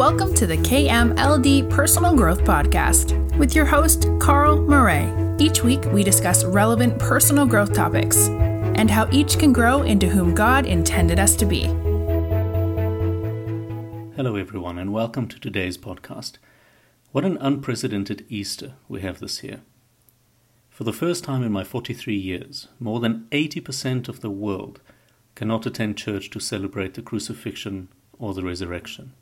welcome to the KMLD Personal Growth Podcast with your host, Carl Murray. Each week, we discuss relevant personal growth topics and how each can grow into whom God intended us to be. Hello, everyone, and welcome to today's podcast. What an unprecedented Easter we have this year. For the first time in my 43 years, more than 80% of the world cannot attend church to celebrate the crucifixion or the resurrection.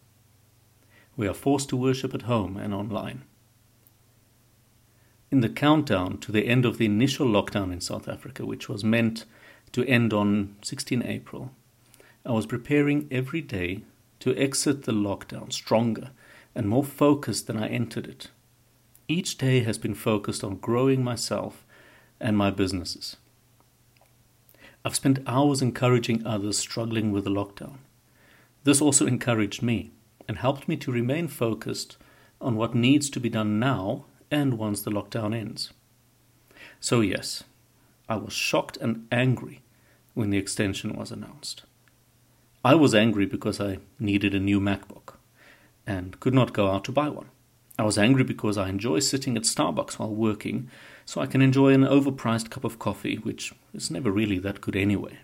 We are forced to worship at home and online. In the countdown to the end of the initial lockdown in South Africa, which was meant to end on 16 April, I was preparing every day to exit the lockdown stronger and more focused than I entered it. Each day has been focused on growing myself and my businesses. I've spent hours encouraging others struggling with the lockdown. This also encouraged me and helped me to remain focused on what needs to be done now and once the lockdown ends. So, yes, I was shocked and angry when the extension was announced. I was angry because I needed a new MacBook and could not go out to buy one. I was angry because I enjoy sitting at Starbucks while working, so I can enjoy an overpriced cup of coffee, which is never really that good anyway.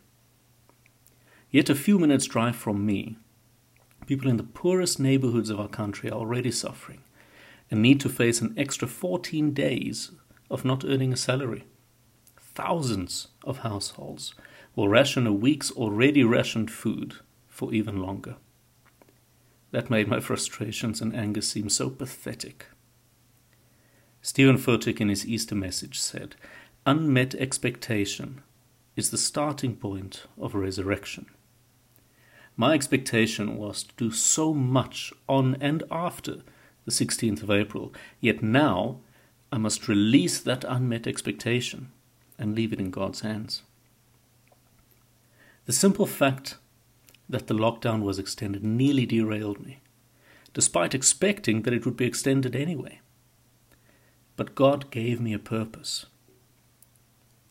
Yet a few minutes' drive from me, People in the poorest neighborhoods of our country are already suffering and need to face an extra 14 days of not earning a salary. Thousands of households will ration a week's already rationed food for even longer. That made my frustrations and anger seem so pathetic. Steven Furtick in his Easter message said, Unmet expectation is the starting point of resurrection. My expectation was to do so much on and after the 16th of April, yet now I must release that unmet expectation and leave it in God's hands. The simple fact that the lockdown was extended nearly derailed me, despite expecting that it would be extended anyway. But God gave me a purpose,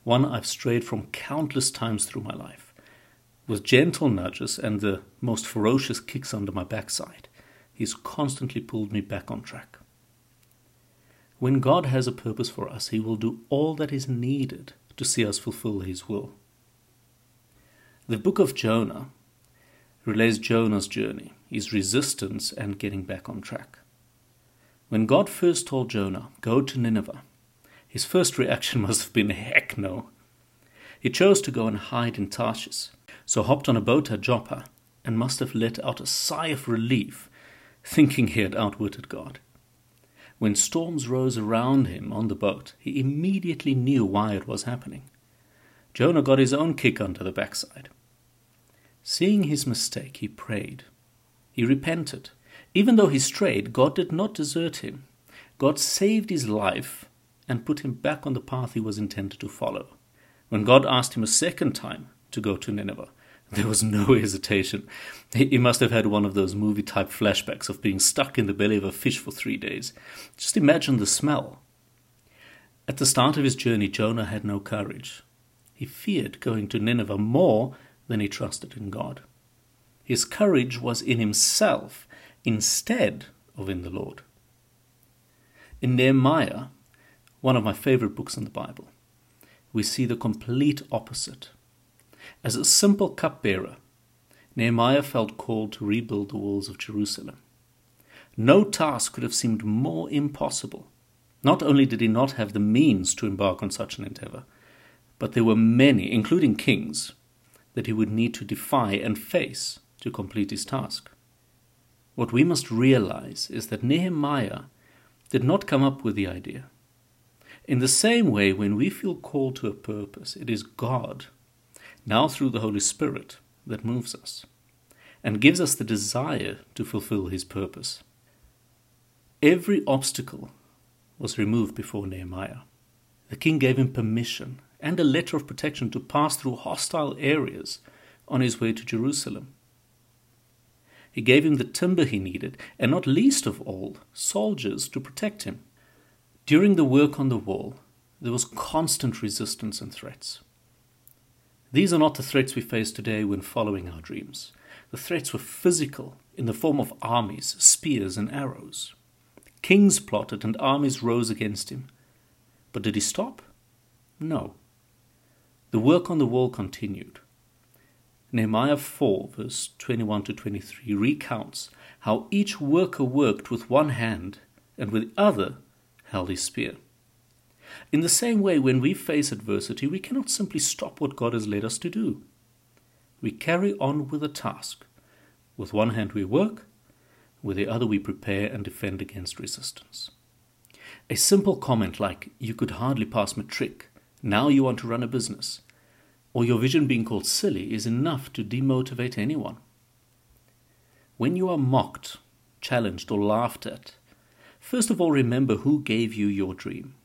one I've strayed from countless times through my life. With gentle nudges and the most ferocious kicks under my backside, he's constantly pulled me back on track. When God has a purpose for us, he will do all that is needed to see us fulfill his will. The book of Jonah relays Jonah's journey, his resistance, and getting back on track. When God first told Jonah, Go to Nineveh, his first reaction must have been, Heck no. He chose to go and hide in Tarshish, so hopped on a boat at Joppa and must have let out a sigh of relief, thinking he had outwitted God. When storms rose around him on the boat, he immediately knew why it was happening. Jonah got his own kick under the backside. Seeing his mistake, he prayed. He repented. Even though he strayed, God did not desert him. God saved his life and put him back on the path he was intended to follow. When God asked him a second time, to go to Nineveh. There was no hesitation. He must have had one of those movie type flashbacks of being stuck in the belly of a fish for three days. Just imagine the smell. At the start of his journey, Jonah had no courage. He feared going to Nineveh more than he trusted in God. His courage was in himself instead of in the Lord. In Nehemiah, one of my favorite books in the Bible, we see the complete opposite. As a simple cupbearer, Nehemiah felt called to rebuild the walls of Jerusalem. No task could have seemed more impossible. Not only did he not have the means to embark on such an endeavor, but there were many, including kings, that he would need to defy and face to complete his task. What we must realize is that Nehemiah did not come up with the idea. In the same way, when we feel called to a purpose, it is God now through the Holy Spirit, that moves us and gives us the desire to fulfill His purpose. Every obstacle was removed before Nehemiah. The king gave him permission and a letter of protection to pass through hostile areas on his way to Jerusalem. He gave him the timber he needed, and not least of all, soldiers to protect him. During the work on the wall, there was constant resistance and threats. These are not the threats we face today when following our dreams. The threats were physical, in the form of armies, spears, and arrows. Kings plotted and armies rose against him. But did he stop? No. The work on the wall continued. Nehemiah 4, verse 21 to 23, recounts how each worker worked with one hand and with the other held his spear. In the same way, when we face adversity, we cannot simply stop what God has led us to do. We carry on with the task. With one hand we work, with the other we prepare and defend against resistance. A simple comment like, you could hardly pass matric, now you want to run a business, or your vision being called silly is enough to demotivate anyone. When you are mocked, challenged, or laughed at, first of all remember who gave you your dream.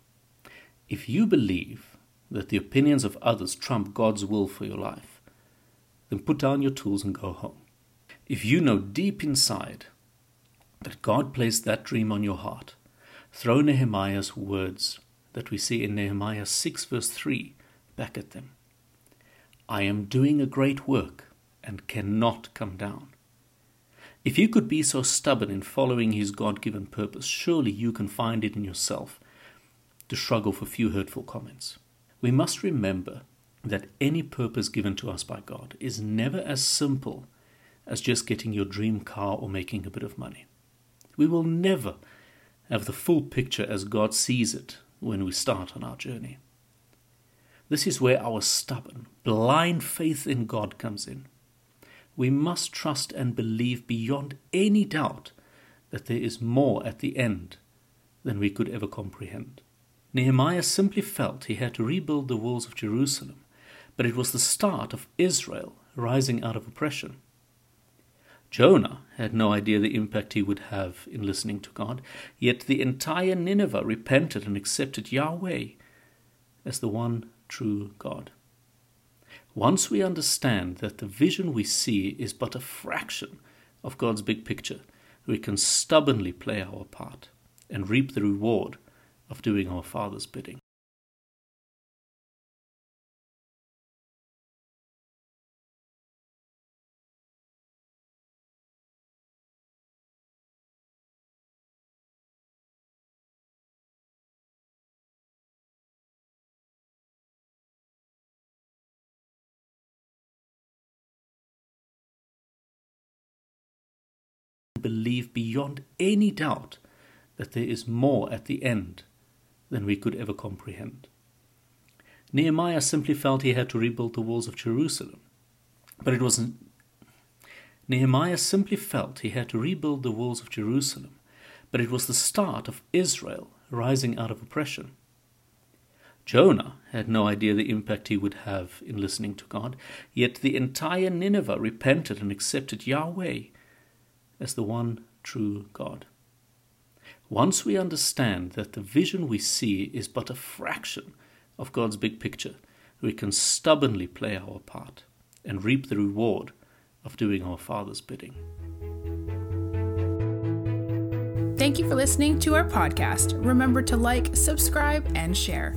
If you believe that the opinions of others trump God's will for your life, then put down your tools and go home. If you know deep inside that God placed that dream on your heart, throw Nehemiah's words that we see in Nehemiah 6, verse 3, back at them. I am doing a great work and cannot come down. If you could be so stubborn in following his God given purpose, surely you can find it in yourself to struggle for few hurtful comments. We must remember that any purpose given to us by God is never as simple as just getting your dream car or making a bit of money. We will never have the full picture as God sees it when we start on our journey. This is where our stubborn, blind faith in God comes in. We must trust and believe beyond any doubt that there is more at the end than we could ever comprehend. Nehemiah simply felt he had to rebuild the walls of Jerusalem, but it was the start of Israel rising out of oppression. Jonah had no idea the impact he would have in listening to God, yet the entire Nineveh repented and accepted Yahweh as the one true God. Once we understand that the vision we see is but a fraction of God's big picture, we can stubbornly play our part and reap the reward of doing our Father's bidding. Believe beyond any doubt that there is more at the end than we could ever comprehend. Nehemiah simply felt he had to rebuild the walls of Jerusalem. But it wasn't. Nehemiah simply felt he had to rebuild the walls of Jerusalem, but it was the start of Israel rising out of oppression. Jonah had no idea the impact he would have in listening to God, yet the entire Nineveh repented and accepted Yahweh as the one true God. Once we understand that the vision we see is but a fraction of God's big picture, we can stubbornly play our part and reap the reward of doing our Father's bidding. Thank you for listening to our podcast. Remember to like, subscribe, and share.